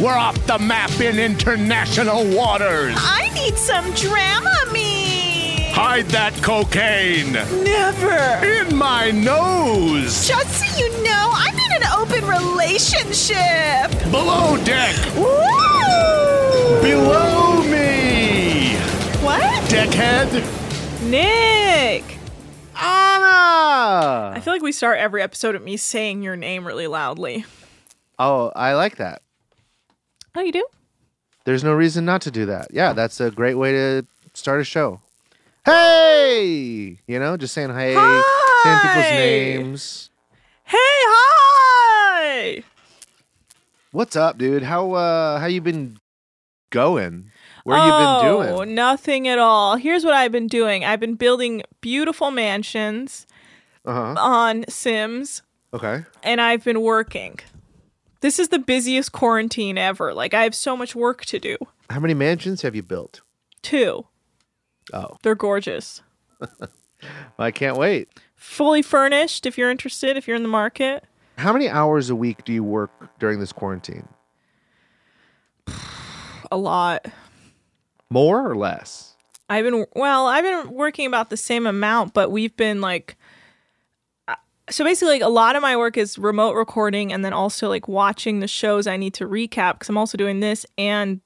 We're off the map in international waters. I need some Dramamine. Hide that cocaine Never. in my nose. Just so you know, I'm in an open relationship. Below deck, Woo! below me. What? Deckhead. Nick. Anna! I feel like we start every episode of me saying your name really loudly. Oh, I like that. Oh, you do? There's no reason not to do that. Yeah, that's a great way to start a show. Hey! You know, just saying hey, saying people's names. Hey, hi. What's up, dude? How uh how you been going? Where you oh, been doing? nothing at all. Here's what I've been doing. I've been building beautiful mansions Uh-huh. on Sims, Okay. and I've been working. This is the busiest quarantine ever. Like I have so much work to do. How many mansions have you built? Two. Oh, They're gorgeous. I can't wait. Fully furnished if you're interested, if you're in the market. How many hours a week do you work during this quarantine? A lot. More or less? I've been well, I've been working about the same amount, but we've been like so basically like a lot of my work is remote recording and then also like watching the shows I need to recap cuz I'm also doing this and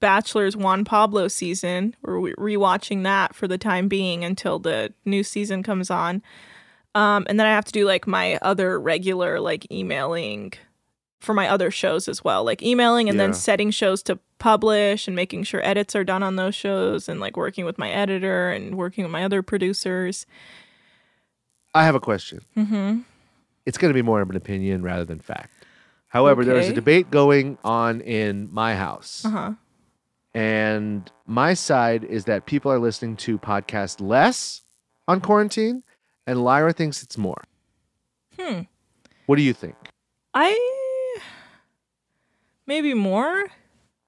Bachelor's Juan Pablo season. We're rewatching that for the time being until the new season comes on. Um, and then I have to do like my other regular like emailing for my other shows as well, like emailing and Yeah. then setting shows to publish and making sure edits are done on those shows and like working with my editor and working with my other producers. I have a question. Mm-hmm. It's going to be more of an opinion rather than fact. However, there is a debate going on in my house. Uh huh. And my side is that people are listening to podcasts less on quarantine, and Lyra thinks it's more. Hmm. What do you think? I maybe more.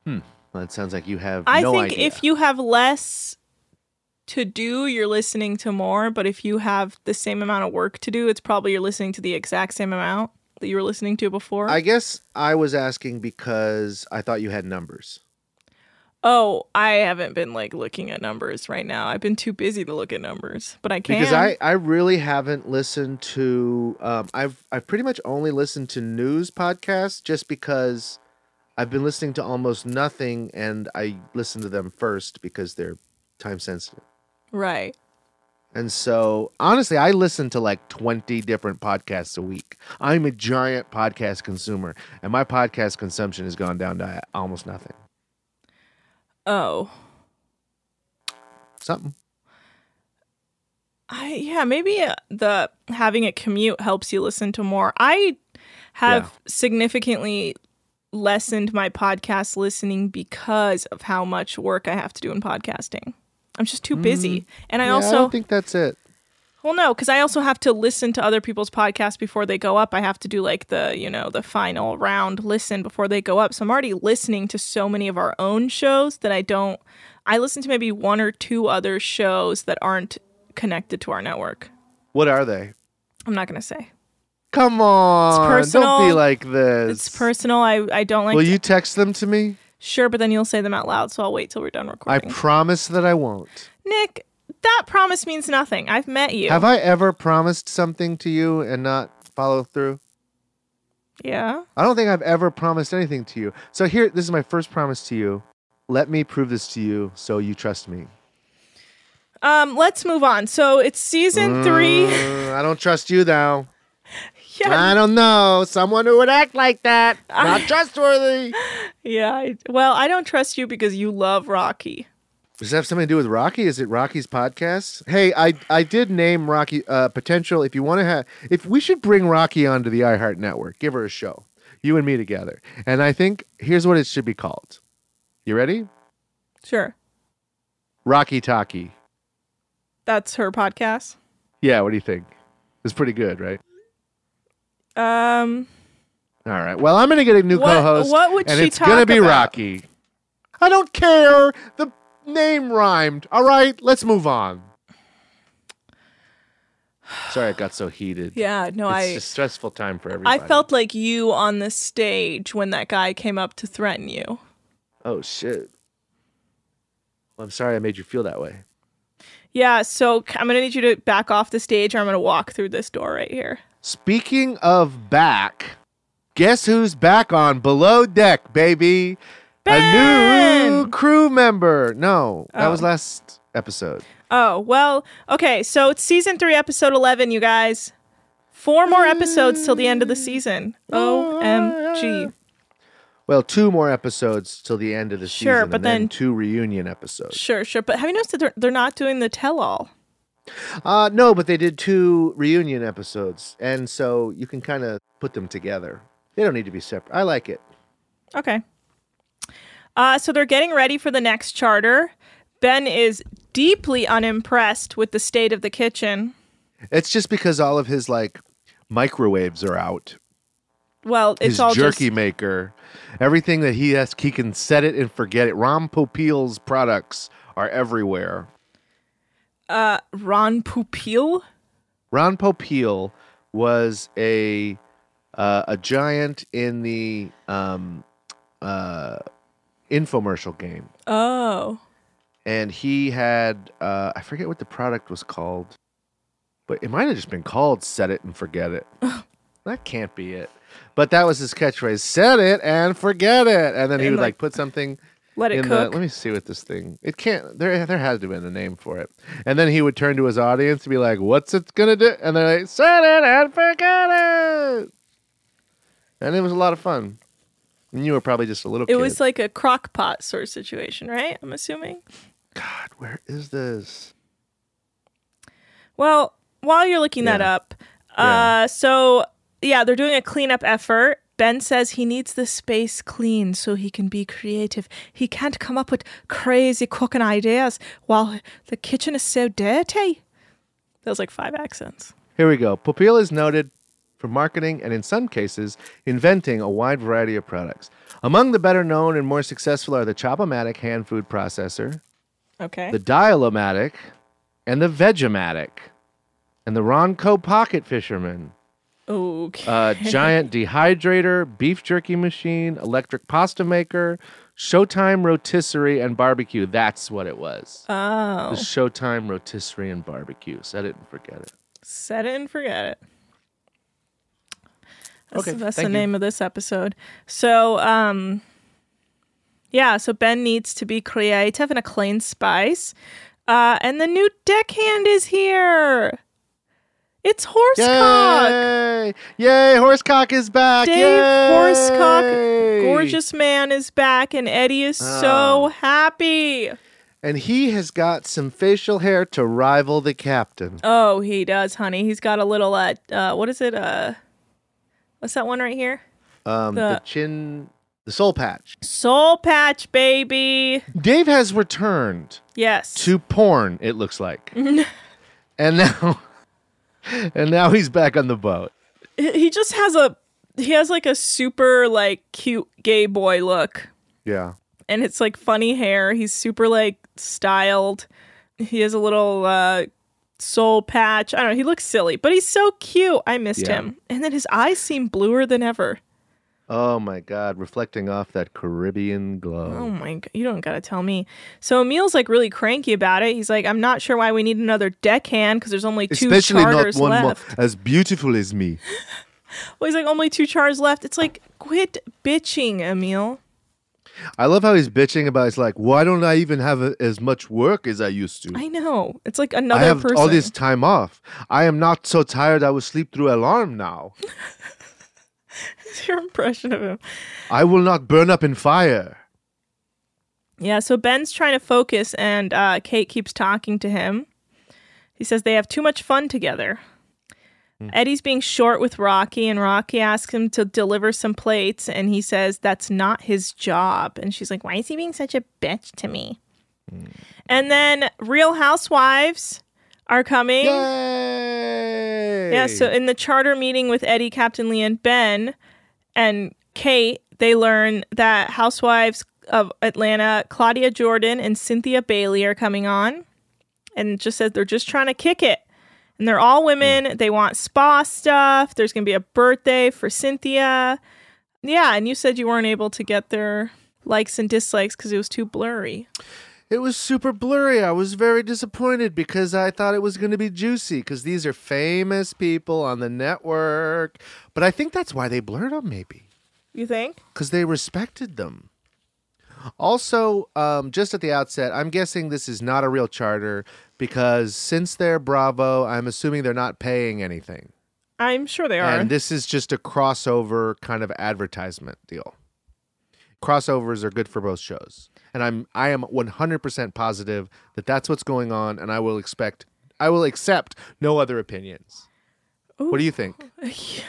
Hmm. Well, it sounds like you have I no think idea. if you have less to do, you're listening to more. But if you have the same amount of work to do, it's probably you're listening to the exact same amount that you were listening to before. I guess I was asking because I thought you had numbers. oh, I haven't been like looking at numbers right now. I've been too busy to look at numbers, but I can. Because I, I really haven't listened to um, I've I've pretty much only listened to news podcasts just because I've been listening to almost nothing and I listen to them first because they're time sensitive. Right. And so, honestly, I listen to like 20 different podcasts a week. I'm a giant podcast consumer, and my podcast consumption has gone down to almost nothing. Oh. Something. I yeah, maybe uh, the having a commute helps you listen to more. I have Yeah. significantly lessened my podcast listening because of how much work I have to do in podcasting. I'm just too mm-hmm. busy. And I. Yeah, I also don't think that's it. Well, no, because I also have to listen to other people's podcasts before they go up. I have to do like the, you know, the final round listen before they go up. So I'm already listening to so many of our own shows that I don't. I listen to maybe one or two other shows that aren't connected to our network. What are they? I'm not gonna say. Come on. Don't be like this. It's personal. I I don't like. Will to- you text them to me? Sure, but then you'll say them out loud. So I'll wait till we're done recording. I promise that I won't. Nick, that promise means nothing. I've met you. Have I ever promised something to you and not follow through? Yeah. I don't think I've ever promised anything to you. So here, this is my first promise to you. Let me prove this to you so you trust me. Um. Let's move on. So it's season three. Uh, I don't trust you now. Yeah. I don't know. Someone who would act like that. Not trustworthy. Yeah. I, well, I don't trust you because you love Rocky. Does that have something to do with Rocky? Is it Rocky's podcast? Hey, I I did name Rocky uh, potential. If you want to have, if we should bring Rocky onto the iHeart Network, give her a show, you and me together. And I think here's what it should be called. You ready? Sure. Rocky Talkie. That's her podcast. Yeah. What do you think? It's pretty good, right? Um. All right. Well, I'm gonna get a new What- co-host. what would and she it's gonna talk be about? Rocky. I don't care. The name rhymed. All right. Let's move on. Sorry, I got so heated. Yeah. No. it's I. a stressful time for everybody. I felt like you on the stage when that guy came up to threaten you. Oh shit. Well, I'm sorry I made you feel that way. Yeah. So I'm gonna need you to back off the stage, or I'm gonna walk through this door right here. Speaking of back, guess who's back on Below Deck, baby? A new crew member. No, that was Oh. last episode. Oh well. Okay. So it's season three, episode eleven. You guys. Four more episodes till the end of the season. OMG. Well, two more episodes till the end of the Sure, season, but and then then- two reunion episodes. Sure, sure. But have you noticed that they're, they're not doing the tell all? Uh, no, but they did two reunion episodes, and so you can kind of put them together. They don't need to be separate. I like it. Okay. Uh, so they're getting ready for the next charter. Ben is deeply unimpressed with the state of the kitchen. It's just because all of his like microwaves are out. Well, it's his all jerky just maker, everything that he has, he can set it and forget it. Ron Popeil's products are everywhere. Uh, Ron Pupil. Ron Popeil was a uh, a giant in the um, uh, infomercial game, Oh, and he had uh, I forget what the product was called, but it might have just been called "Set It and Forget It." that can't be it. But that was his catchphrase: "Set it and forget it," and then he And, would like like, put something let it in the cook. let me see what this thing it can't there there had to have been a name for it and then he would turn to his audience and be like what's it gonna do and they're like set it and forget it and it was a lot of fun and you were probably just a little it kid was like a crock pot sort of situation, right? I'm assuming. god where is this Well, while you're looking that Yeah. up, Yeah. uh, so yeah, they're doing a cleanup effort. Ben says he needs the space clean so he can be creative. He can't come up with crazy cooking ideas while the kitchen is so dirty. That was like five accents. here we go Popeil is noted for marketing and in some cases inventing a wide variety of products among the better known and more successful are the Chopomatic hand food processor Okay. the Dialomatic, and the Vegematic, and the Ronco Pocket Fisherman, okay. uh, giant dehydrator, beef jerky machine, electric pasta maker, Showtime rotisserie and barbecue. That's what it was. oh, The Showtime rotisserie and barbecue. Set it and forget it. set it and forget it. That's, Okay, that's the you. name of this episode. So, um, yeah, so Ben needs to be creative and a clean spice. Uh, and the new deckhand is here. It's Horsecock. Yay! Yay! Horsecock is back. Dave Yay! Horsecock, gorgeous man, is back, and Eddie is so Ah. happy. And he has got some facial hair to rival the captain. Oh, he does, honey. He's got a little uh, uh what is it? Uh what's that one right here? Um, the, The- chin, the soul patch. Soul patch, baby. Dave has returned Yes. to porn. It looks like, and now, and now he's back on the boat. He he just has a he has like a super like cute gay boy look. Yeah. And it's like funny hair. He's super like styled. He has a little uh soul patch. I don't know, he looks silly, but he's so cute. I missed Yeah. him. And then his eyes seem bluer than ever. Oh my God! Reflecting off that Caribbean glow. Oh my god, you don't gotta tell me. So Emil's like really cranky about it. He's like, I'm not sure why we need another deckhand because there's only two Especially not charters one more left. as beautiful as me. Well, he's like, only two charters left. It's like, quit bitching, Emil. I love how he's bitching about. It's like, why don't I even have a, as much work as I used to? I know. It's like another. I have person. all this time off. I am not so tired I will sleep through alarm now. Your impression of him. I will not burn up in fire. Yeah, so Ben's trying to focus, and uh, Kate keeps talking to him. He says they have too much fun together. Eddie's being short with Rocky, and Rocky asks him to deliver some plates, and he says that's not his job. And she's like, Why is he being such a bitch to me? And then Real Housewives are coming. Yay! Yeah, so in the charter meeting with Eddie, Captain Lee, and Ben, and Kate, they learn that Housewives of Atlanta, Claudia Jordan and Cynthia Bailey are coming on. And just says they're just trying to kick it. And they're all women. Hmm. They want spa stuff. There's going to be a birthday for Cynthia. Yeah, and you said you weren't able to get their likes and dislikes because it was too blurry. It was super blurry. I was very disappointed because I thought it was going to be juicy because these are famous people on the network. But I think that's why they blurred them, maybe You think? because they respected them. Also, um, just at the outset, I'm guessing this is not a real charter because since they're Bravo, I'm assuming they're not paying anything. I'm sure they are. And this is just a crossover kind of advertisement deal. Crossovers are good for both shows. And I'm I am 100% positive that that's what's going on and I will expect I will accept no other opinions. What do you think?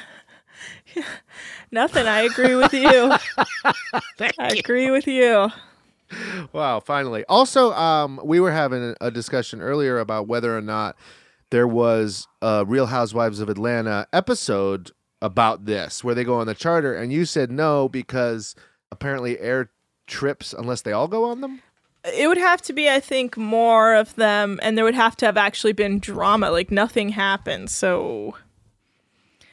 Nothing. I agree with you. I agree with you. Wow, finally. Also, um, we were having a discussion earlier about whether or not there was a Real Housewives of Atlanta episode about this, where they go on the charter, and you said no because apparently air trips unless they all go on them. It would have to be, I think, more of them, and there would have to have actually been drama. Like nothing happened. So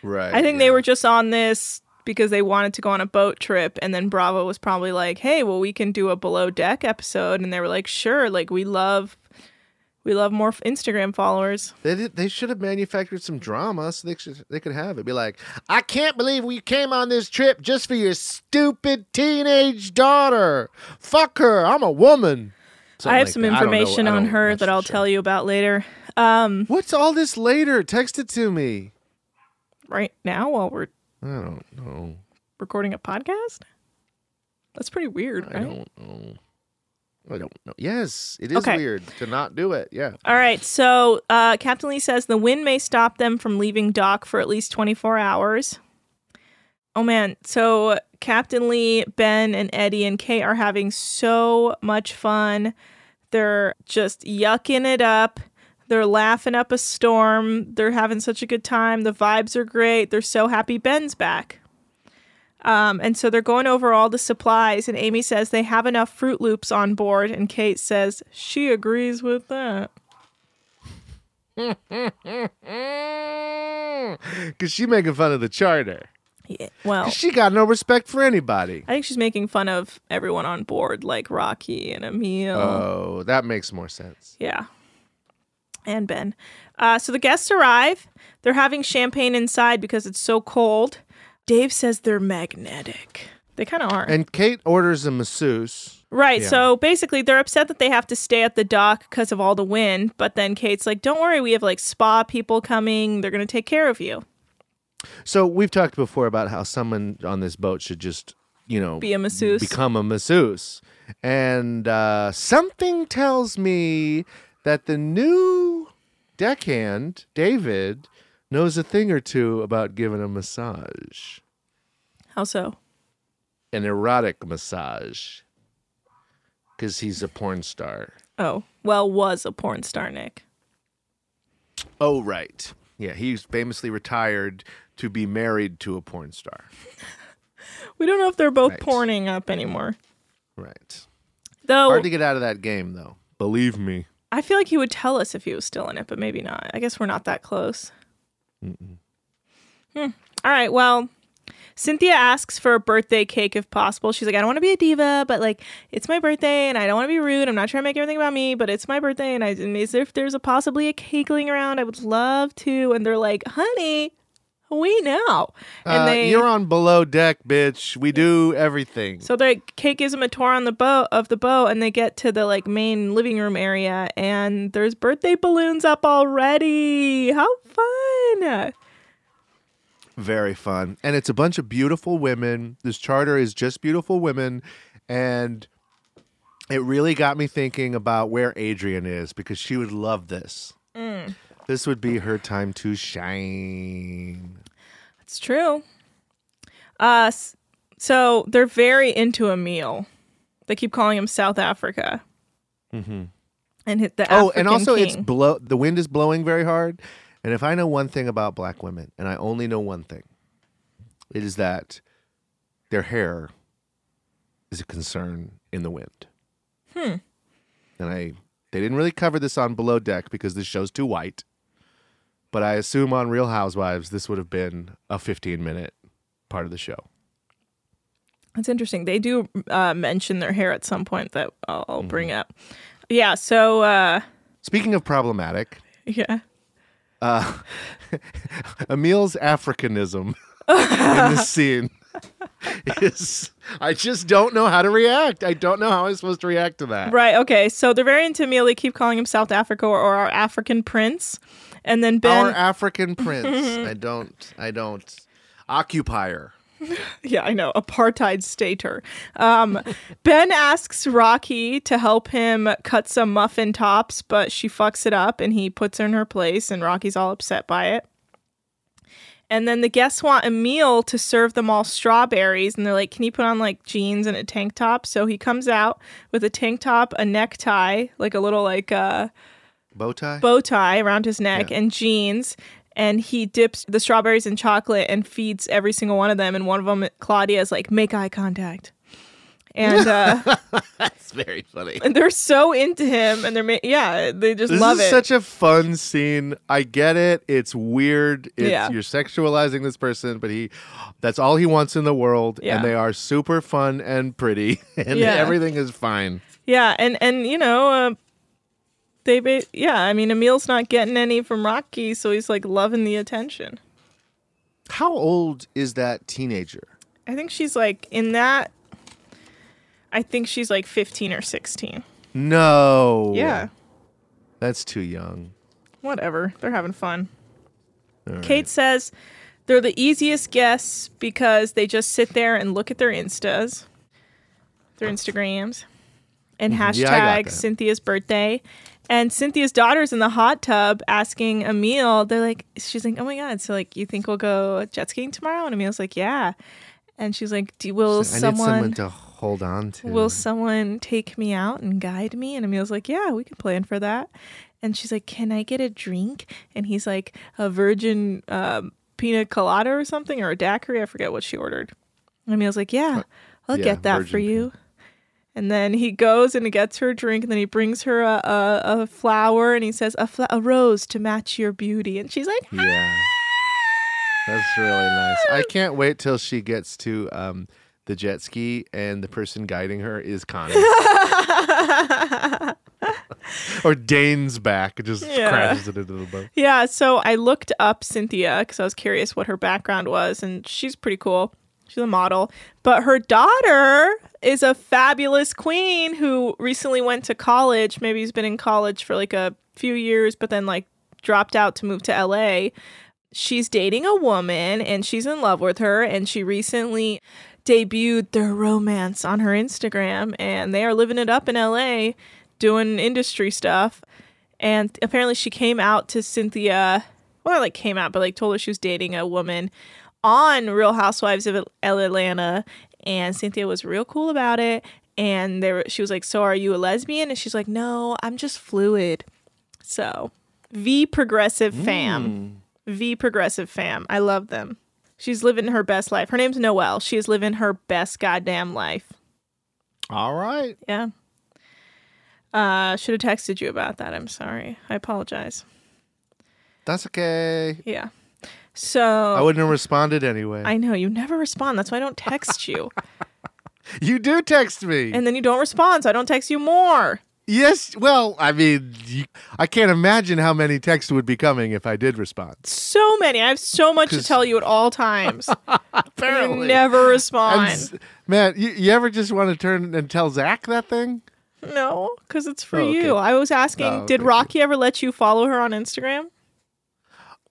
Right. I think they were just on this because they wanted to go on a boat trip, and then Bravo was probably like, "Hey, well, we can do a below deck episode," and they were like, "Sure." Like we love, we love more Instagram followers. They did, they should have manufactured some drama so they should, they could have it. Be like, I can't believe we came on this trip just for your stupid teenage daughter. Fuck her. I'm a woman. Something I have like some that. Know. information on her that I'll show. tell you about later. Um, What's all this later? Text it to me. right now while we're I don't know. recording a podcast. That's pretty weird, I right? don't know. I don't know. Yes, it is Okay. weird to not do it. Yeah. All right. So uh, Captain Lee says the wind may stop them from leaving dock for at least 24 hours. Oh man. So Captain Lee, Ben, and Eddie and Kate are having so much fun. They're just yucking it up. They're laughing up a storm. They're having such a good time. The vibes are great. They're so happy Ben's back. Um, and so they're going over all the supplies, and Amy says they have enough Froot Loops on board, and Kate says she agrees with that. Because she's making fun of the charter. Yeah, well, she got no respect for anybody. I think she's making fun of everyone on board, like Rocky and Emil. Oh, that makes more sense. Yeah. And Ben. Uh, so the guests arrive. They're having champagne inside because it's so cold. Dave says they're magnetic. They kind of are. And Kate orders a masseuse. Right. Yeah. So basically, they're upset that they have to stay at the dock because of all the wind. But then Kate's like, "Don't worry, we have like spa people coming. They're gonna take care of you." So we've talked before about how someone on this boat should just, you know, Be a masseuse. become a masseuse. And uh, something tells me that the new deckhand, David, knows a thing or two about giving a massage, How so? an erotic massage, because he's a porn star. Oh, well, was a porn star, Nick. Oh, right. Yeah, he's famously retired to be married to a porn star. We don't know if they're both Right. porning up anymore. Right. Though Hard to get out of that game, though. Believe me. I feel like he would tell us if he was still in it, but maybe not. I guess we're not that close. Hmm. All right. Well, Cynthia asks for a birthday cake if possible. She's like, I don't want to be a diva, but like, it's my birthday and I don't want to be rude. I'm not trying to make everything about me, but it's my birthday. And I, and if there's a possibly a cake laying around, I would love to. And they're like, honey, we know. And Uh, they, you're on below deck, bitch. We do everything. So the Kate gives them a tour on the boat of the boat, and they get to the like main living room area, and there's birthday balloons up already. How fun! Very fun. And it's a bunch of beautiful women. This charter is just beautiful women. And it really got me thinking about where Adrian is because she would love this. This would be her time to shine. It's true. Uh, so they're very into Emil. They keep calling him South Africa. Mm-hmm. And hit the oh, and also it's blow the wind is blowing very hard. And if I know one thing about black women, and I only know one thing, it is that their hair is a concern in the wind. Hmm. And I they didn't really cover this on below deck because this show's too white. But I assume on Real Housewives this would have been a 15 minute part of the show. That's interesting. They do uh, mention their hair at some point that I'll, I'll bring up. Yeah. So uh, Speaking of problematic, yeah. Emil's Africanism in this scene is I just don't know how to react. I don't know how I'm supposed to react to that. Right. Okay. So they're very into Emil. They keep calling him South Africa or, or our African prince. And then Ben. Our African prince. I don't I don't occupier. yeah, I know. Apartheid stater. Um, ben asks Rocky to help him cut some muffin tops, but she fucks it up and he puts her in her place, and Rocky's all upset by it. And then the guests want Emil to serve them all strawberries, and they're like, "Can you put on like jeans and a tank top?" So he comes out with a tank top, a necktie, like a little like uh, Bow tie? bow tie around his neck Yeah. and jeans and he dips the strawberries in chocolate and feeds every single one of them and one of them claudia is like make eye contact and uh That's very funny. and they're so into him and they're ma- yeah they just This love is it such a fun scene. I get it. It's weird. It's, Yeah. You're sexualizing this person, but he that's all he wants in the world. Yeah. And they are super fun and pretty. And Yeah. everything is fine. yeah and and you know uh they ba- yeah i mean emil's not getting any from rocky so he's like loving the attention How old is that teenager? i think she's like in that i think she's like 15 or 16 No. yeah That's too young. whatever. They're having fun. Kate says they're the easiest guests because they just sit there and look at their Instas, their Instagrams, and mm-hmm. Yeah, hashtag that. Cynthia's birthday. And Cynthia's daughter's in the hot tub asking Emil, they're like, she's like, oh my God, so like, you think we'll go jet skiing tomorrow? And Emil's like, yeah. And she's like, Do, will I need someone, someone to hold on to. will someone take me out and guide me? And Emil's like, yeah, we can plan for that. And she's like, can I get a drink? And he's like, a virgin um, pina colada or something, or a daiquiri. I forget what she ordered. And Emil's like, yeah, I'll yeah, get that for you. And then he goes and he gets her a drink, and then he brings her a, a, a flower, and he says, a, fla- a rose to match your beauty. And she's like, Yeah. That's really nice. I can't wait till she gets to um, the jet ski and the person guiding her is Connie. or Dane's back. Just Yeah. crashes it into the boat. Yeah, so I looked up Cynthia because I was curious what her background was, and she's pretty cool. She's a model. But her daughter is a fabulous queen who recently went to college. Maybe he's been in college for like a few years, but then like dropped out to move to LA. She's dating a woman and she's in love with her. And she recently debuted their romance on her Instagram and they are living it up in LA doing industry stuff. And apparently she came out to Cynthia, well, not like came out, but like told her she was dating a woman on Real Housewives of Atlanta. And Cynthia was real cool about it. And there, she was like, "So are you a lesbian?" And she's like, "No, I'm just fluid." So, V progressive fam, V progressive fam. I love them. She's living her best life. Her name's Noelle. She is living her best goddamn life. All right. Yeah. Uh, should have texted you about that. I'm sorry. I apologize. That's okay. Yeah. So I wouldn't have responded anyway. I know you never respond. That's why I don't text you. you do text me. and then you don't respond, so I don't text you more. yes. Well, I mean, I can't imagine how many texts would be coming if I did respond. So many. I have so much to tell you at all times. you Apparently. never I'm respond. s- man, you, you ever just want to turn and tell Zach that thing? no, because it's for Oh, okay. you. I was asking, Oh, did. Rocky ever let you follow her on Instagram?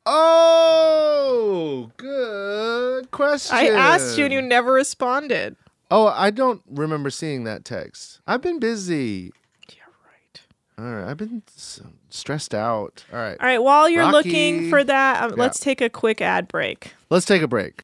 Oh, good question. I asked you and you never responded. Oh, I don't remember seeing that text. I've been busy. Yeah, right. All right, I've been s- stressed out. All right, All right, while you're Rocky. looking for that, um, Yeah. let's take a quick ad break. let's take a break.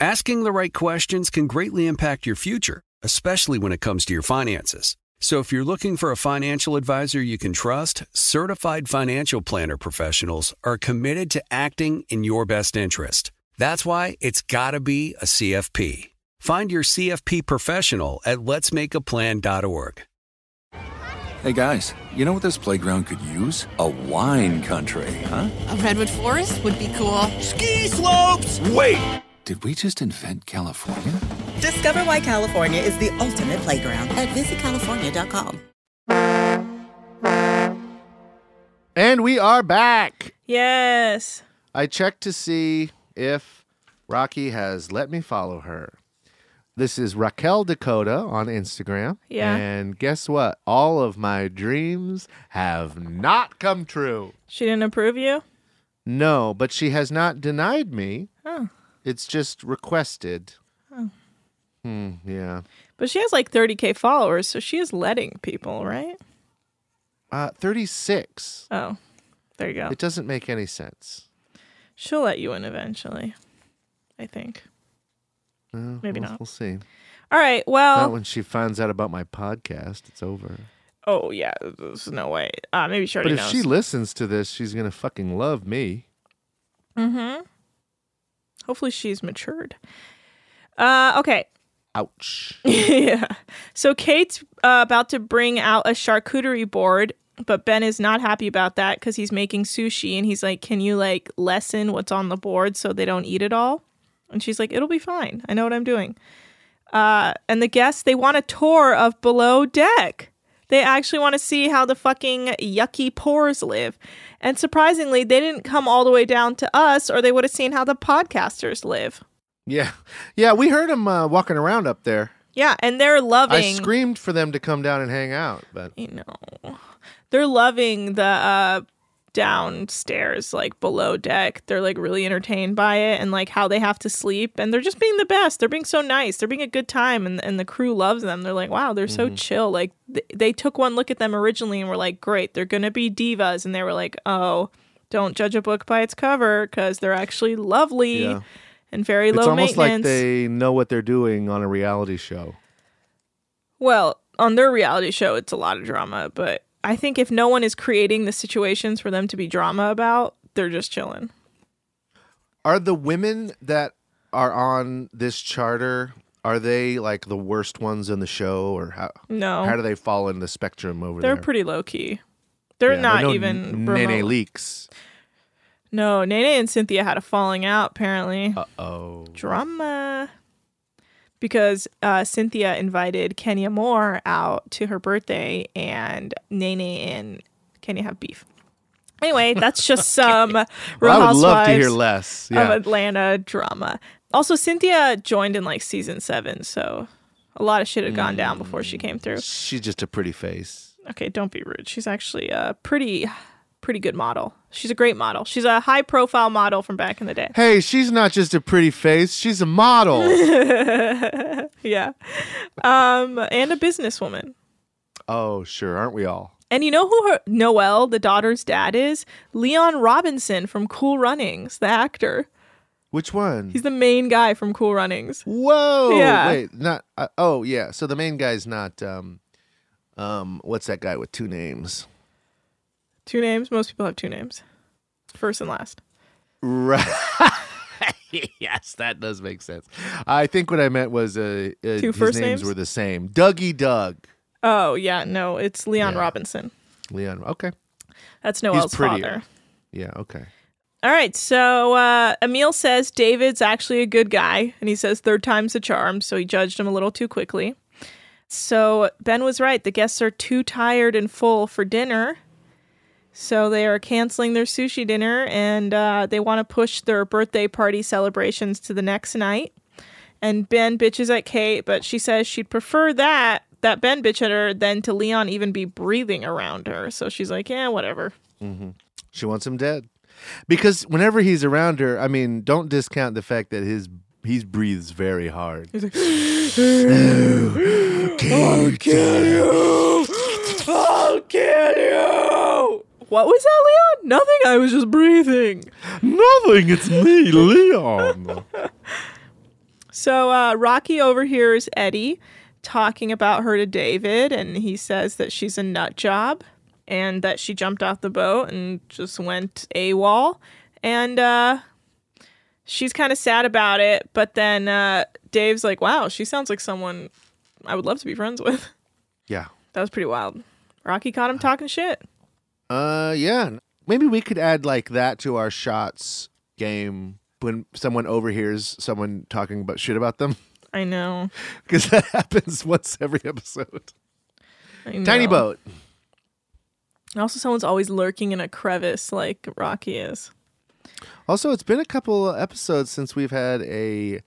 Asking the right questions can greatly impact your future, especially when it comes to your finances. So if you're looking for a financial advisor you can trust, certified financial planner professionals are committed to acting in your best interest. That's why it's got to be a CFP. Find your CFP professional at letsmakeaplan.org. Hey guys, you know what this playground could use? A wine country, huh? A redwood forest would be cool. Ski slopes! Wait! Did we just invent California? Discover why California is the ultimate playground at visitcalifornia.com. And we are back. Yes. I checked to see if Rocky has let me follow her. This is Raquel Dakota on Instagram. Yeah. And guess what? All of my dreams have not come true. She didn't approve you? No, but she has not denied me. Oh. It's just requested. Oh. Hmm, yeah. But she has like 30K followers, so she is letting people, right? Uh, 36. Oh, there you go. It doesn't make any sense. She'll let you in eventually, I think. Maybe we'll- not. We'll see. All right. Well, Not when she finds out about my podcast. It's over. oh, yeah. There's no way. Uh, maybe she But if knows. she listens to this, she's going to fucking love me. mm-hmm. Hopefully she's matured. Uh, okay. Ouch. yeah. So Kate's uh, about to bring out a charcuterie board, but Ben is not happy about that because he's making sushi and he's like, "Can you like lessen what's on the board so they don't eat it all?" And she's like, "It'll be fine. I know what I'm doing." Uh, and the guests they want a tour of below deck. They actually want to see how the fucking yucky pores live. And surprisingly, they didn't come all the way down to us, or they would have seen how the podcasters live. Yeah. Yeah, we heard them uh, walking around up there. Yeah, and they're loving. I screamed for them to come down and hang out, but you know they're loving the uh downstairs like below deck. They're like really entertained by it and like how they have to sleep. And they're just being the best. They're being so nice. They're being a good time and, and the crew loves them. They're like wow they're so mm-hmm. chill. Like th- they took one look at them originally and were like great they're gonna be divas. And they were like oh don't judge a book by its cover because they're actually lovely Yeah. and very low it's almost maintenance. like they know what they're doing on a reality show. Well, on their reality show, it's a lot of drama, but I think if no one is creating the situations for them to be drama about, they're just chilling. Are the women that are on this charter are they like the worst ones in the show, or how? No. How do they fall in the spectrum over there? They're pretty low key. They're Yeah, not no even Nene remote. Leakes. No, Nene and Cynthia had a falling out apparently. Uh oh. Drama. Because uh, Cynthia invited Kenya Moore out to her birthday, and Nene and Kenya have beef. Anyway, that's just some Real Well, I would love to hear less. of Atlanta drama. Also, Cynthia joined in like season seven, so a lot of shit had gone down before she came through. She's just a pretty face. Okay, don't be rude. She's actually a pretty, pretty good model. She's a great model. She's a high profile model from back in the day. Hey, she's not just a pretty face; she's a model. yeah. Um, and a businesswoman. oh, sure, aren't we all? And you know who her Noelle, the daughter's dad, is? Leon Robinson from Cool Runnings, the actor. Which one? He's the main guy from Cool Runnings. Whoa! Yeah. Wait, not. Uh, oh, yeah. So the main guy's not. Um, um, what's that guy with two names? Two names. Most people have two names. First and last. Right. yes, that does make sense. I think what I meant was uh, uh Two first names names? were the same. Dougie Doug. Oh yeah, no, it's Leon Yeah. Robinson. Leon. Okay. That's Noelle's father. Yeah. Okay. All right, so uh, Emil says David's actually a good guy, and he says third time's a charm, so he judged him a little too quickly. So Ben was right. The guests are too tired and full for dinner. So they are canceling their sushi dinner and uh, they want to push their birthday party celebrations to the next night. And Ben bitches at Kate, but she says she'd prefer that, that Ben bitch at her, than to Leon even be breathing around her. So she's like, yeah, whatever. hmm She wants him dead because whenever he's around her, I mean, don't discount the fact that his he breathes very hard. He's like, I'll kill you. I'll kill you. What was that, Leon? Nothing. I was just breathing. Nothing. It's me, Leon. So uh, Rocky overhears Eddie talking about her to David, and he says that she's a nut job and that she jumped off the boat and just went AWOL. And uh, she's kind of sad about it. But then uh, Dave's like, wow, she sounds like someone I would love to be friends with. yeah. That was pretty wild. Rocky caught him talking shit. Uh, yeah. Maybe we could add like that to our shots game when someone overhears someone talking about shit about them, I know. because that happens once every episode. Tiny boat. Also, someone's always lurking in a crevice like Rocky is. Also, it's been a couple episodes since we've had a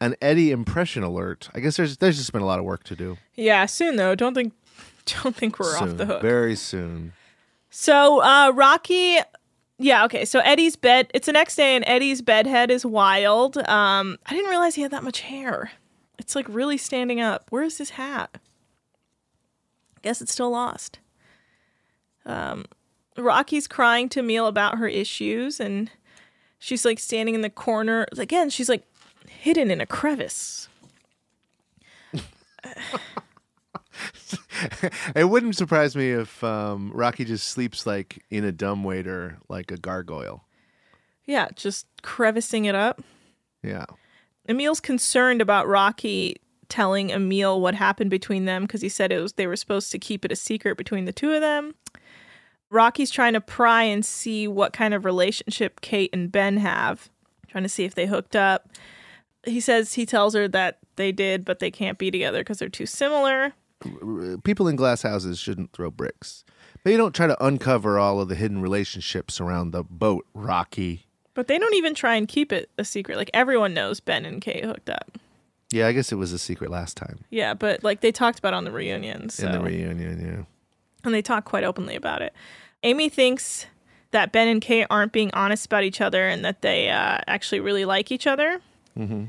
an Eddie impression alert. I guess there's there's just been a lot of work to do. Yeah, soon though. Don't think, don't think we're off the hook. Very soon. So uh Rocky yeah, okay. So Eddie's bed it's the next day and Eddie's bed head is wild. Um I didn't realize he had that much hair. It's like really standing up. Where is his hat? Guess it's still lost. Um Rocky's crying to Emil about her issues and she's like standing in the corner. Again, she's like hidden in a crevice. it wouldn't surprise me if um, Rocky just sleeps like in a dumbwaiter, like a gargoyle. Yeah, just crevicing it up. Yeah. Emil's concerned about Rocky telling Emil what happened between them because he said it was they were supposed to keep it a secret between the two of them. Rocky's trying to pry and see what kind of relationship Kate and Ben have, trying to see if they hooked up. He says he tells her that they did, but they can't be together because they're too similar. People in glass houses shouldn't throw bricks. But you don't try to uncover all of the hidden relationships around the boat, Rocky. But they don't even try and keep it a secret. Like everyone knows Ben and Kate hooked up. Yeah, I guess it was a secret last time Yeah, but like they talked about on the reunion. So. in the reunion. Yeah. and they talk quite openly about it. Amy thinks that Ben and Kate aren't being honest about each other and that they uh, actually really like each other. Mm-hmm.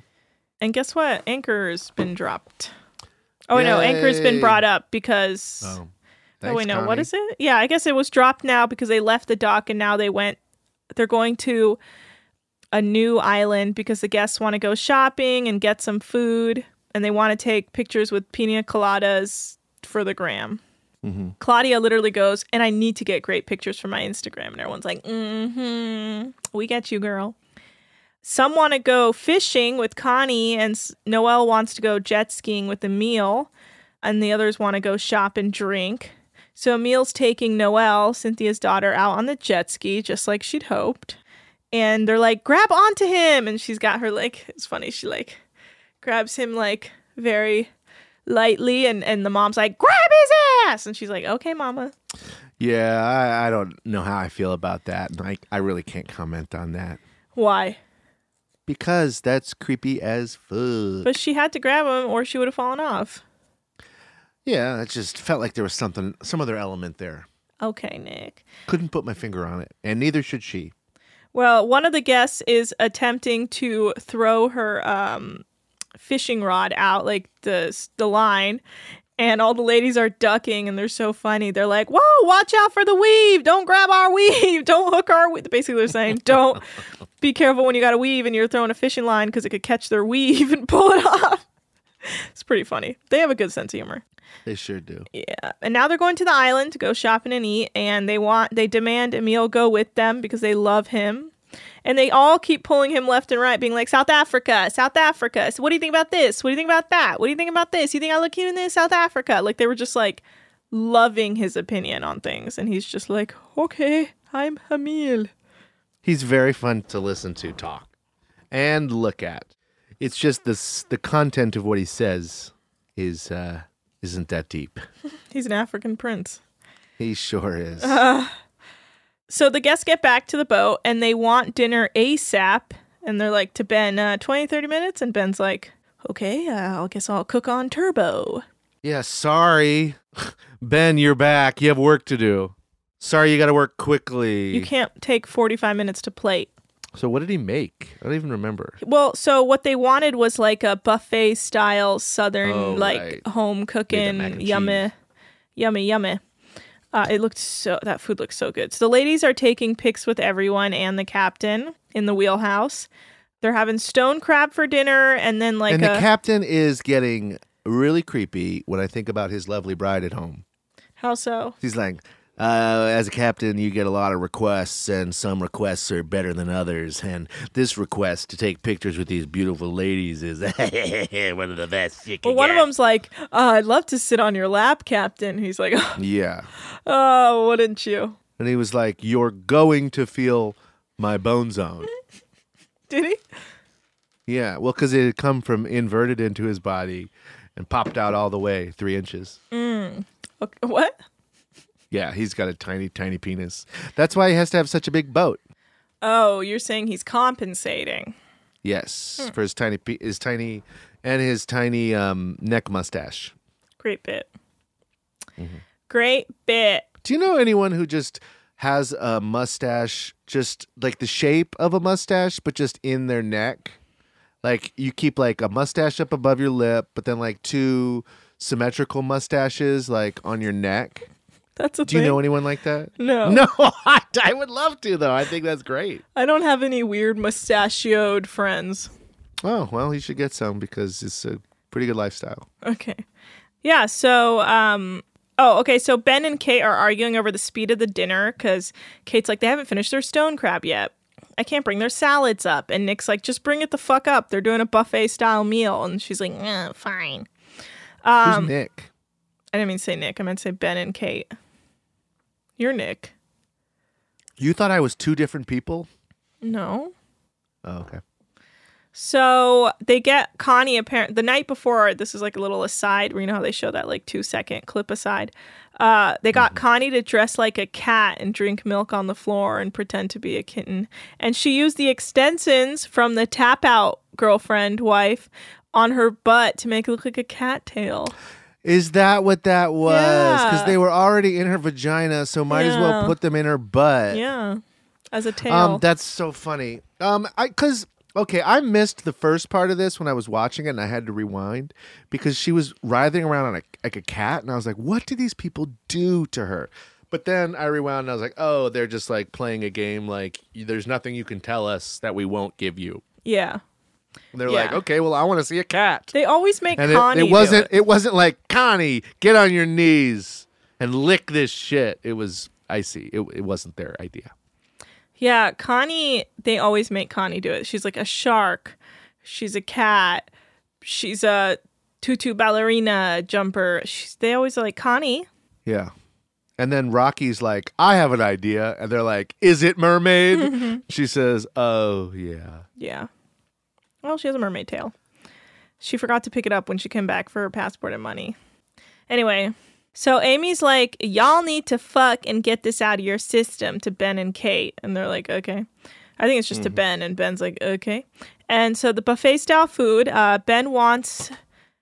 And guess what? Anchor's been dropped. Oh no, Anchor's been brought up because. Oh, oh Thanks, wait, no. What Connie. is it? Yeah, I guess it was dropped now because they left the dock and now they went. They're going to a new island because the guests want to go shopping and get some food and they want to take pictures with pina coladas for the gram. Mm-hmm. Claudia literally goes, and I need to get great pictures for my Instagram. And everyone's like, mm hmm, we get you, girl. Some want to go fishing with Connie, and Noelle wants to go jet skiing with Emil, and the others want to go shop and drink. So Emil's taking Noelle, Cynthia's daughter, out on the jet ski, just like she'd hoped. And they're like, grab onto him. And she's got her, like, it's funny, she like grabs him, like, very lightly. And, and the mom's like, grab his ass. And she's like, okay, mama. Yeah, I, I don't know how I feel about that. and I, I really can't comment on that Why? Because that's creepy as fuck. But she had to grab him or she would have fallen off. yeah, it just felt like there was something, some other element there. Okay, Nick. Couldn't put my finger on it, and neither should she. Well, one of the guests is attempting to throw her um, fishing rod out, like the the line, and all the ladies are ducking, and they're so funny. They're like, "Whoa, watch out for the weave! Don't grab our weave! Don't hook our weave!" Basically, they're saying, "Don't be careful when you got a weave and you're throwing a fishing line because it could catch their weave and pull it off." It's pretty funny. They have a good sense of humor. They sure do. Yeah. And now they're going to the island to go shopping and eat and they want they demand Emil go with them because they love him. And they all keep pulling him left and right, being like, South Africa, South Africa. So what do you think about this? What do you think about that? What do you think about this? You think I look cute in this? South Africa. Like they were just like loving his opinion on things. And he's just like, Okay, I'm Hamil. He's very fun to listen to talk and look at. It's just this the content of what he says is uh isn't that deep. He's an African prince. He sure is. So the guests get back to the boat and they want dinner ASAP. And they're like to Ben, uh, 20, 30 minutes. And Ben's like, okay, uh, I guess I'll cook on turbo. yeah, sorry. Ben, you're back. You have work to do. Sorry you got to work quickly. You can't take 45 minutes to plate. So what did he make? I don't even remember. Well, so what they wanted was like a buffet style southern, Oh, like right. home cooking, yummy, yummy, yummy. Uh, it looked so, that food looked so good. So the ladies are taking pics with everyone and the captain in the wheelhouse. They're having stone crab for dinner and then like and a, the captain is getting really creepy when I think about his lovely bride at home. how so? He's like, uh, as a captain, you get a lot of requests, and some requests are better than others. And this request to take pictures with these beautiful ladies is one of the best you can Well, one of them's like, uh, "I'd love to sit on your lap, Captain." He's like, Yeah. "Oh, wouldn't you?" And he was like, You're going to feel my bone zone. Did he? Yeah. Well, because it had come from inverted into his body and popped out all the way three inches. Mm. Okay, what? Yeah. He's got a tiny, tiny penis. That's why he has to have such a big boat. Oh, you're saying he's compensating. Yes. Hmm. For his tiny, pe- his tiny, and his tiny um, neck mustache. Great bit. Mm-hmm. Great bit. Do you know anyone who just has a mustache, just like the shape of a mustache, but just in their neck? Like you keep like a mustache up above your lip, but then like two symmetrical mustaches like on your neck. That's a Do you know anyone like that? No. No, I, I would love to though. I think that's great. I don't have any weird mustachioed friends. Oh, well, you should get some because it's a pretty good lifestyle. Okay. Yeah, so um oh, okay, so Ben and Kate are arguing over the speed of the dinner cuz Kate's like they haven't finished their stone crab yet. I can't bring their salads up. And Nick's like just bring it the fuck up. They're doing a buffet style meal and she's like, "Eh, fine." Um Who's Nick? I didn't mean to say Nick. I meant to say Ben and Kate. You're Nick. You thought I was two different people? No. Oh, okay. So they get Connie apparent the night before. This is like a little aside where you know how they show that like two second clip aside. Uh, they got Connie to dress like a cat and drink milk on the floor and pretend to be a kitten. And she used the extensions from the tap out girlfriend wife on her butt to make it look like a cat tail. Is that what that was? Because Yeah. they were already in her vagina, so might as well put them in her butt. Yeah, as a tail. Um, that's so funny. Um, I because okay, I missed the first part of this when I was watching it, and I had to rewind because she was writhing around on a, like a cat, and I was like, "What do these people do to her?" But then I rewound, and I was like, "Oh, they're just like playing a game. Like, there's nothing you can tell us that we won't give you." yeah. They're Yeah. like, "Okay, well, I want to see a cat." They always make and Connie it, it wasn't it. it. wasn't like Connie, get on your knees and lick this shit. It was icy. It, it wasn't their idea. Yeah, Connie, they always make Connie do it. She's like a shark. She's a cat. She's a tutu ballerina jumper. She's, they always are like, Connie. Yeah. And then Rocky's like, I have an idea. And they're like, Is it mermaid? she says, Oh, yeah. Yeah. Well, she has a mermaid tail. She forgot to pick it up when she came back for her passport and money. Anyway, so Amy's like, Y'all need to fuck and get this out of your system to Ben and Kate. And they're like, Okay. I think it's just to Ben. And Ben's like, Okay. And so the buffet style food, uh, Ben wants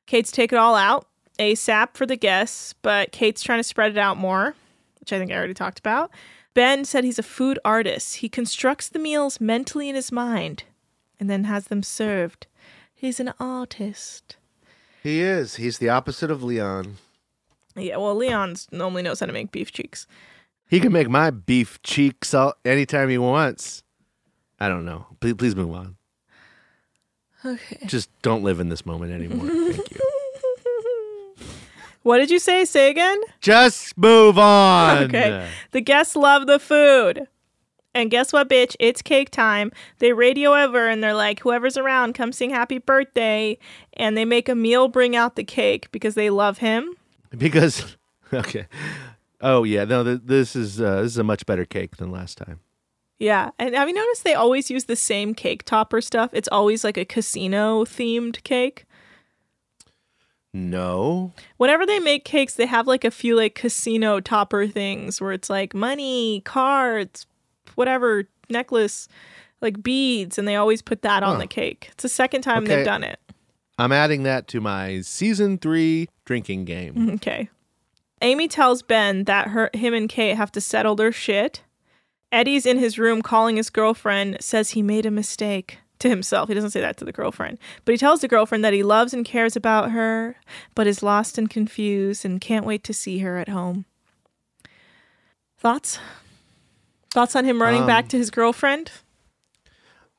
Kate to take it all out ASAP for the guests, but Kate's trying to spread it out more, which I think I already talked about. Ben said he's a food artist. He constructs the meals mentally in his mind and then has them served. He's an artist. He is. He's the opposite of Leon. Yeah, well, Leon's normally knows how to make beef cheeks. He can make my beef cheeks all, anytime he wants. I don't know. Please, please move on. Okay. Just don't live in this moment anymore. Thank you. What did you say? Say again? Just move on. Okay. The guests love the food. And guess what, bitch? It's cake time. They radio over and they're like, whoever's around, come sing happy birthday. And they make Emil bring out the cake because they love him. Because, okay. Oh yeah, no. Th- this is uh, this is a much better cake than last time. Yeah. And have you noticed they always use the same cake topper stuff? It's always like a casino themed cake. No. Whenever they make cakes, they have like a few like casino topper things where it's like money, cards, whatever, necklace, like beads, and they always put that on the cake. It's the second time Okay. they've done it. I'm adding that to my season three drinking game. Okay. Amy tells Ben that her him and Kate have to settle their shit. Eddie's in his room calling his girlfriend, says he made a mistake to himself. He doesn't say that to the girlfriend. But he tells the girlfriend that he loves and cares about her, but is lost and confused and can't wait to see her at home. Thoughts? Thoughts on him running Um, back to his girlfriend?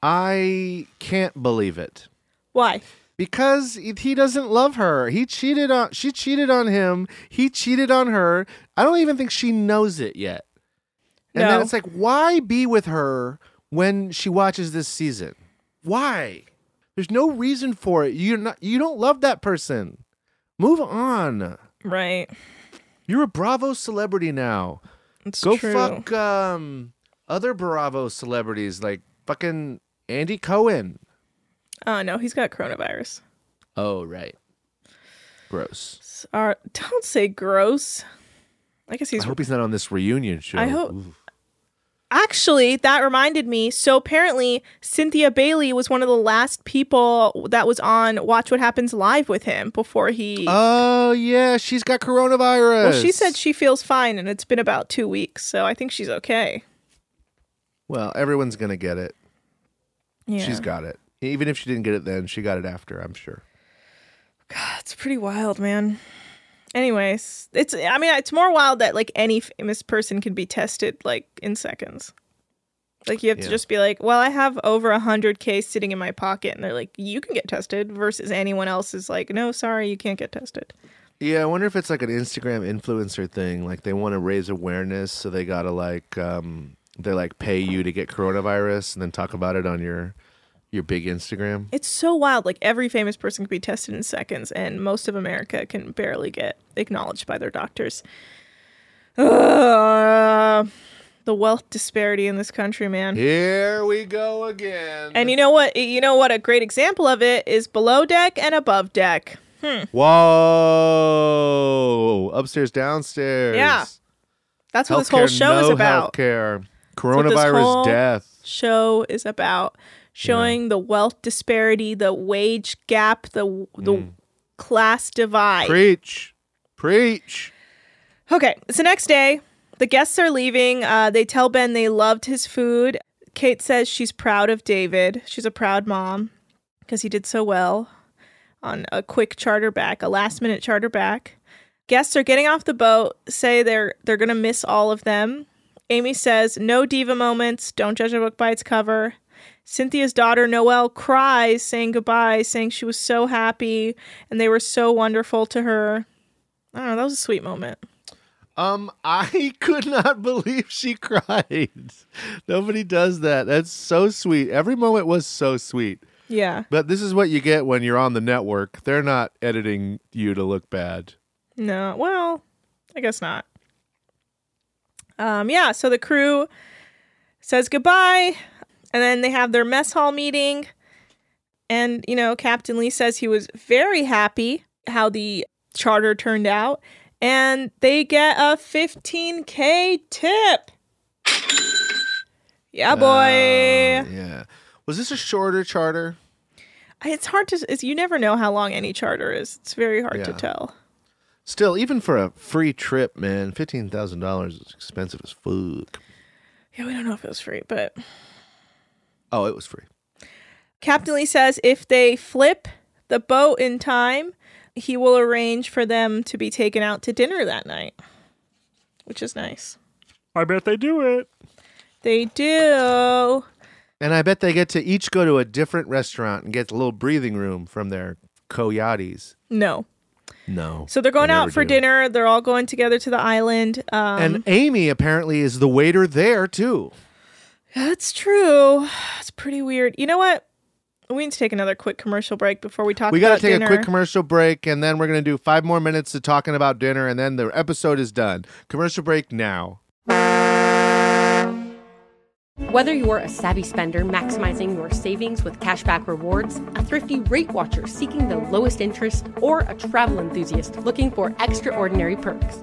I can't believe it Why? because he doesn't love her. He cheated on. She cheated on him. He cheated on her. I don't even think she knows it yet. And then it's like, why be with her when she watches this season? Why? There's no reason for it. You're not. You don't love that person. Move on. Right. You're a Bravo celebrity now. It's Go true. fuck um other Bravo celebrities like fucking Andy Cohen. Oh no, he's got coronavirus. Oh right. Gross. Are don't say gross. I guess he's I hope he's not on this reunion show. I hope- Ooh. Actually, that reminded me. So apparently, Cynthia Bailey was one of the last people that was on Watch What Happens Live with him before he. Oh yeah, she's got coronavirus. well, she said she feels fine, and it's been about two weeks, so I think she's okay. Well, everyone's gonna get it. Yeah, She's got it. Even if she didn't get it then, she got it after, I'm sure. God, it's pretty wild, man. Anyways, it's. I mean, it's more wild that like any famous person can be tested like in seconds. Like you have to just be like, well, I have over a hundred K sitting in my pocket, and they're like, you can get tested. Versus anyone else is like, no, sorry, you can't get tested. Yeah, I wonder if it's like an Instagram influencer thing. Like they want to raise awareness, so they gotta like um they like pay you to get coronavirus and then talk about it on your your big Instagram. It's so wild. Like every famous person can be tested in seconds, and most of America can barely get acknowledged by their doctors. Ugh. the wealth disparity in this country, man. Here we go again. And you know what? You know what? A great example of it is below deck and above deck. Hmm. Whoa! Upstairs, downstairs. Yeah. That's what this whole Healthcare, show is about. Healthcare. That's what this Coronavirus whole death. Show is about showing the wealth disparity, the wage gap, the the Mm. class divide. Preach. Preach. Okay, so next day. The guests are leaving. Uh, they tell Ben they loved his food. Kate says she's proud of David. She's a proud mom because he did so well on a quick charter back, a last minute charter back. Guests are getting off the boat, say they're they're gonna miss all of them. Amy says, no diva moments, don't judge a book by its cover. Cynthia's daughter Noelle cries, saying goodbye, saying she was so happy and they were so wonderful to her. I don't know, that was a sweet moment. Um, I could not believe she cried. Nobody does that. That's so sweet. Every moment was so sweet. Yeah. But this is what you get when you're on the network. They're not editing you to look bad. No. Well, I guess not. Um, yeah, so the crew says goodbye, and then they have their mess hall meeting. And, you know, Captain Lee says he was very happy how the charter turned out, and they get a 15K tip. Yeah, oh, boy. Oh, yeah. Was this a shorter charter? It's hard to, it's, you never know how long any charter is. It's very hard to tell. Still, even for a free trip, man, fifteen thousand dollars is expensive as fuck. Yeah, we don't know if it was free, but Oh, it was free. Captain Lee says if they flip the boat in time, he will arrange for them to be taken out to dinner that night, which is nice. I bet they do it. They do. And I bet they get to each go to a different restaurant and get a little breathing room from their coyotes. No. No. So they're going they out for do. dinner. They're all going together to the island. Um, and Amy apparently is the waiter there too. That's true. It's pretty weird. You know what? We need to take another quick commercial break before we talk we about got to take dinner. a quick commercial break and then we're going to do five more minutes of talking about dinner and then the episode is done. Commercial break now. Whether you're a savvy spender maximizing your savings with cashback rewards, a thrifty rate watcher seeking the lowest interest, or a travel enthusiast looking for extraordinary perks,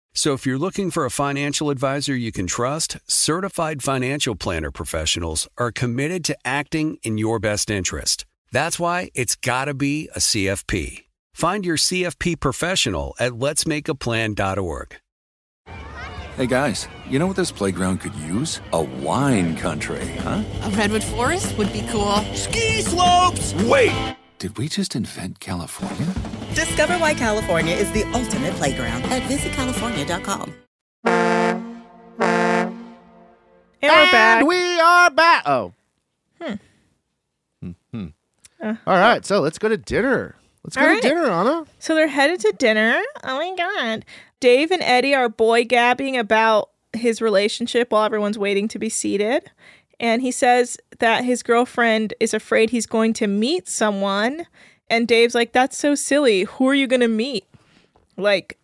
So if you're looking for a financial advisor you can trust, certified financial planner professionals are committed to acting in your best interest. That's why it's got to be a CFP. Find your CFP professional at letsmakeaplan.org. Hey guys, you know what this playground could use? A wine country, huh? A redwood forest would be cool. Ski slopes! Wait! Did we just invent California? Discover why California is the ultimate playground at visitcalifornia.com. and we're back. And we are back. Oh. Hmm. Hmm. Uh. All right, so let's go to dinner. Let's go All to right. dinner, Anna. So they're headed to dinner. Oh my god. Dave and Eddie are boy gabbing about his relationship while everyone's waiting to be seated. And he says that his girlfriend is afraid he's going to meet someone. And Dave's like, That's so silly. Who are you going to meet? Like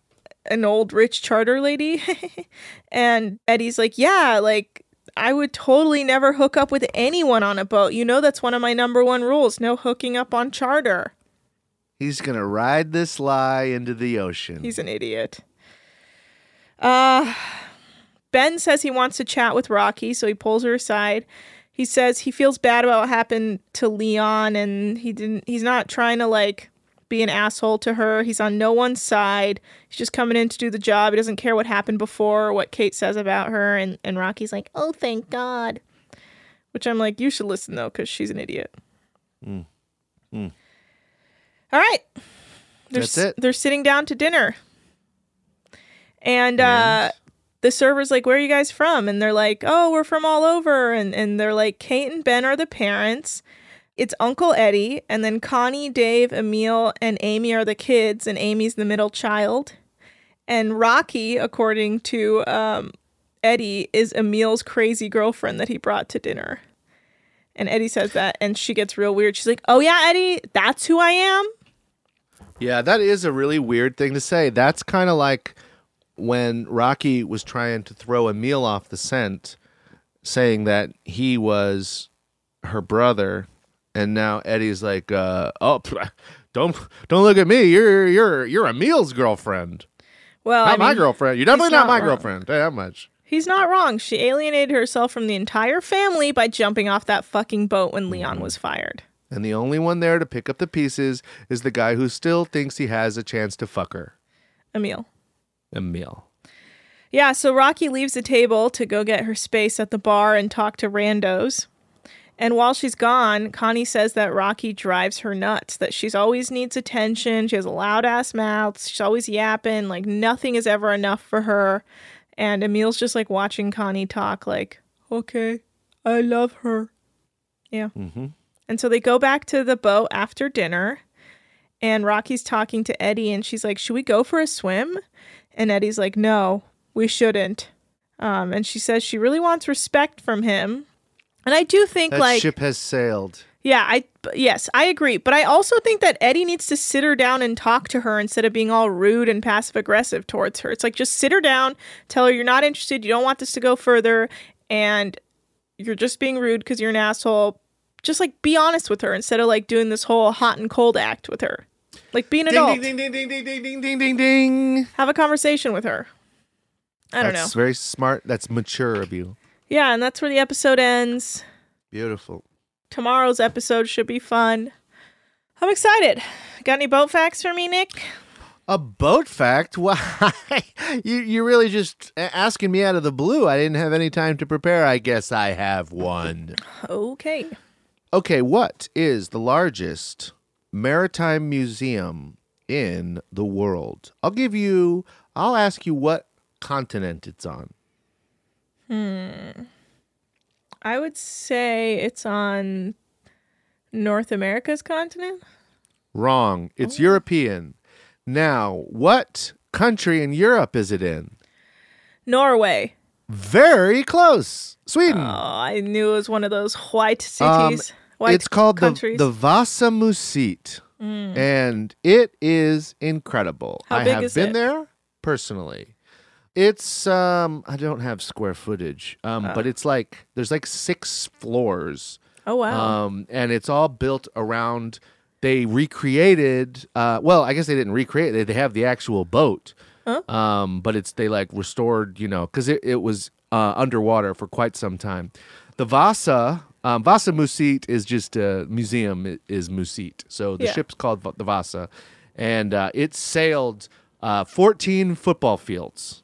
an old rich charter lady? and Eddie's like, Yeah, like I would totally never hook up with anyone on a boat. You know, that's one of my number one rules no hooking up on charter. He's gonna ride this lie into the ocean. He's an idiot. Uh Ben says he wants to chat with Rocky, so he pulls her aside. He says he feels bad about what happened to Leon and he didn't he's not trying to like be an asshole to her. He's on no one's side. He's just coming in to do the job. He doesn't care what happened before or what Kate says about her and and Rocky's like, "Oh, thank God." Which I'm like, "You should listen though cuz she's an idiot." Mm. Mm. All right. They're, That's it. They're sitting down to dinner. And, uh, the server's like, Where are you guys from? And they're like, Oh, we're from all over. And, and they're like, Kate and Ben are the parents. It's Uncle Eddie. And then Connie, Dave, Emil, and Amy are the kids. And Amy's the middle child. And Rocky, according to um, Eddie, is Emil's crazy girlfriend that he brought to dinner. And Eddie says that. And she gets real weird. She's like, Oh, yeah, Eddie, that's who I am. Yeah, that is a really weird thing to say. That's kind of like when Rocky was trying to throw Emil off the scent, saying that he was her brother, and now Eddie's like, uh, "Oh, don't don't look at me. You're you're you're Emil's girlfriend, Well, not I my girlfriend. You're definitely not, not my wrong. girlfriend. That much." He's not wrong. She alienated herself from the entire family by jumping off that fucking boat when Mm-hmm. Leon was fired. And the only one there to pick up the pieces is the guy who still thinks he has a chance to fuck her, Emil. Emil. Yeah, so Rocky leaves the table to go get her space at the bar and talk to randos. And while she's gone, Connie says that Rocky drives her nuts, that she's always needs attention. She has a loud ass mouth. She's always yapping. Like nothing is ever enough for her. And Emil's just like watching Connie talk, like, okay, I love her. Yeah. Mm-hmm. And so they go back to the boat after dinner. And Rocky's talking to Eddie, and she's like, Should we go for a swim? And Eddie's like, No, we shouldn't. Um, and she says she really wants respect from him. And I do think, That like, ship has sailed. yeah, I yes, I agree. But I also think that Eddie needs to sit her down and talk to her instead of being all rude and passive aggressive towards her. It's like just sit her down, tell her you're not interested, you don't want this to go further, and you're just being rude because you're an asshole. Just like be honest with her instead of like doing this whole hot and cold act with her. Like be an Ding, adult. ding, ding, ding, ding, ding, ding, ding, ding, ding. Have a conversation with her. I don't That's know. That's very smart. That's mature of you. Yeah, and that's where the episode ends. Beautiful. Tomorrow's episode should be fun. I'm excited. Got any boat facts for me, Nick? A boat fact? Why? you you're really just asking me out of the blue. I didn't have any time to prepare. I guess I have one. Okay. Okay, what is the largest maritime museum in the world? I'll give you. I'll ask you what continent it's on. Hmm. I would say it's on North America's continent. Wrong. It's European. Now, what country in Europe is it in? Norway. Very close. Sweden. Oh, I knew it was one of those white Um, cities. White it's called the, countries. the Vasa Museet, Mm. and it is incredible. How I big have is been it? there personally. It's um I don't have square footage, um, but Oh. it's like there's like six floors. Oh, wow. Um, and it's all built around. They recreated. Uh, well, I guess they didn't recreate. They they have the actual boat. Huh? Um, but it's they like restored, you know, because it, it was uh, underwater for quite some time. The Vasa um, Vasa Museet is just a museum. Is Museet, so the Yeah. ship's called the Vasa, and uh, it sailed uh, 14 football fields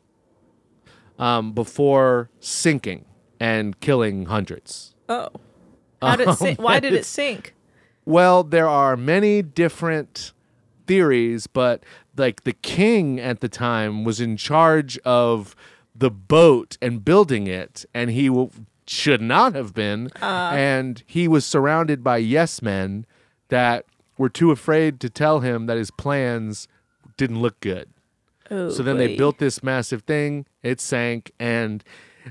um, before sinking and killing hundreds. oh. How did it Um, sink? Why did it sink? Well, there are many different theories, but like the king at the time was in charge of the boat and building it, and he should not have been. Uh. and he was surrounded by yes men that were too afraid to tell him that his plans didn't look good. Oh, So then they built this massive thing. It sank, and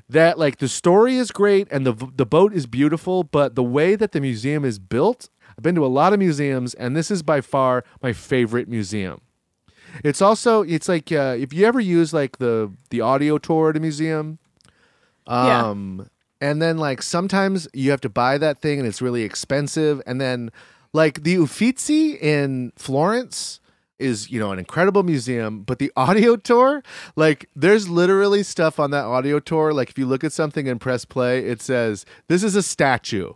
that like the story is great, and the the boat is beautiful, but the way that the museum is built, I've been to a lot of museums, and this is by far my favorite museum. It's also it's like uh, if you ever use like the the audio tour at a museum, um, and then like sometimes you have to buy that thing and it's really expensive, and then like the Uffizi in Florence is you know an incredible museum, but the audio tour, like there's literally stuff on that audio tour. Like if you look at something and press play, it says this is a statue.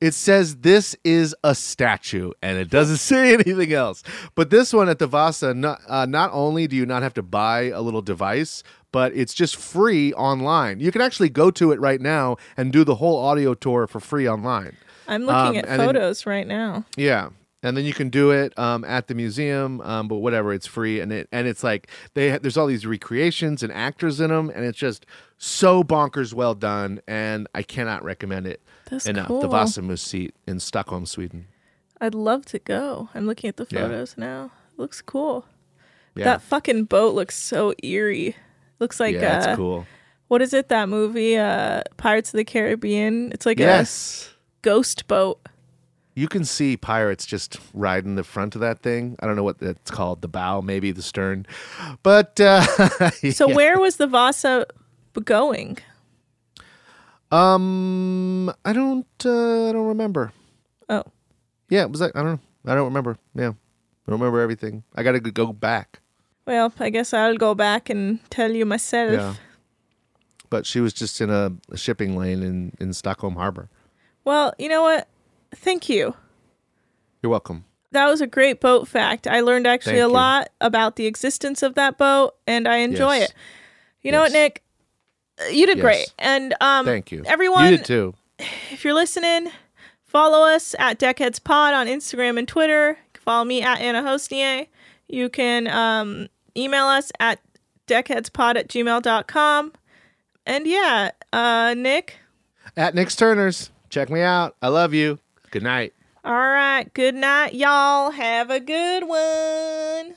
It says this is a statue, and it doesn't say anything else. But this one at the Vasa, not, uh, not only do you not have to buy a little device, but it's just free online. You can actually go to it right now and do the whole audio tour for free online. I'm looking Um, at and then- photos right now. yeah, and then you can do it um, at the museum, um, but whatever, it's free, and it and it's like they there's all these recreations and actors in them, and it's just so bonkers well done, and I cannot recommend it That's enough. cool. The Vasa seat in Stockholm, Sweden. I'd love to go. I'm looking at the Yeah. photos now. Looks cool. Yeah. That fucking boat looks so eerie. Looks like yeah, uh, cool. what is it? That movie, uh, Pirates of the Caribbean. It's like Yes. a ghost boat. You can see pirates just riding the front of that thing. I don't know what that's called, the bow, maybe the stern. But uh, So yeah. where was the Vasa going? Um, I don't. Uh, I don't remember. Oh, Yeah, it was that? I don't know. I don't remember. Yeah, I don't remember everything. I got to go back. well, I guess I'll go back and tell you myself. Yeah. But she was just in a, a shipping lane in in Stockholm Harbor. Well, you know what? Thank you. You're welcome. That was a great boat fact. I learned actually Thank a you. lot about the existence of that boat, and I enjoy Yes. it. You know what, Nick? You did Yes. great, and um, Thank you. everyone. You did too. if you're listening, follow us at Deckheads Pod on Instagram and Twitter. Follow me at Anna Hossnieh. You can um, email us at deckheadspod at gmail.com. And yeah, uh, Nick. At Nick's Turners. Check me out. I love you. Good night. All right. Good night, y'all. Have a good one.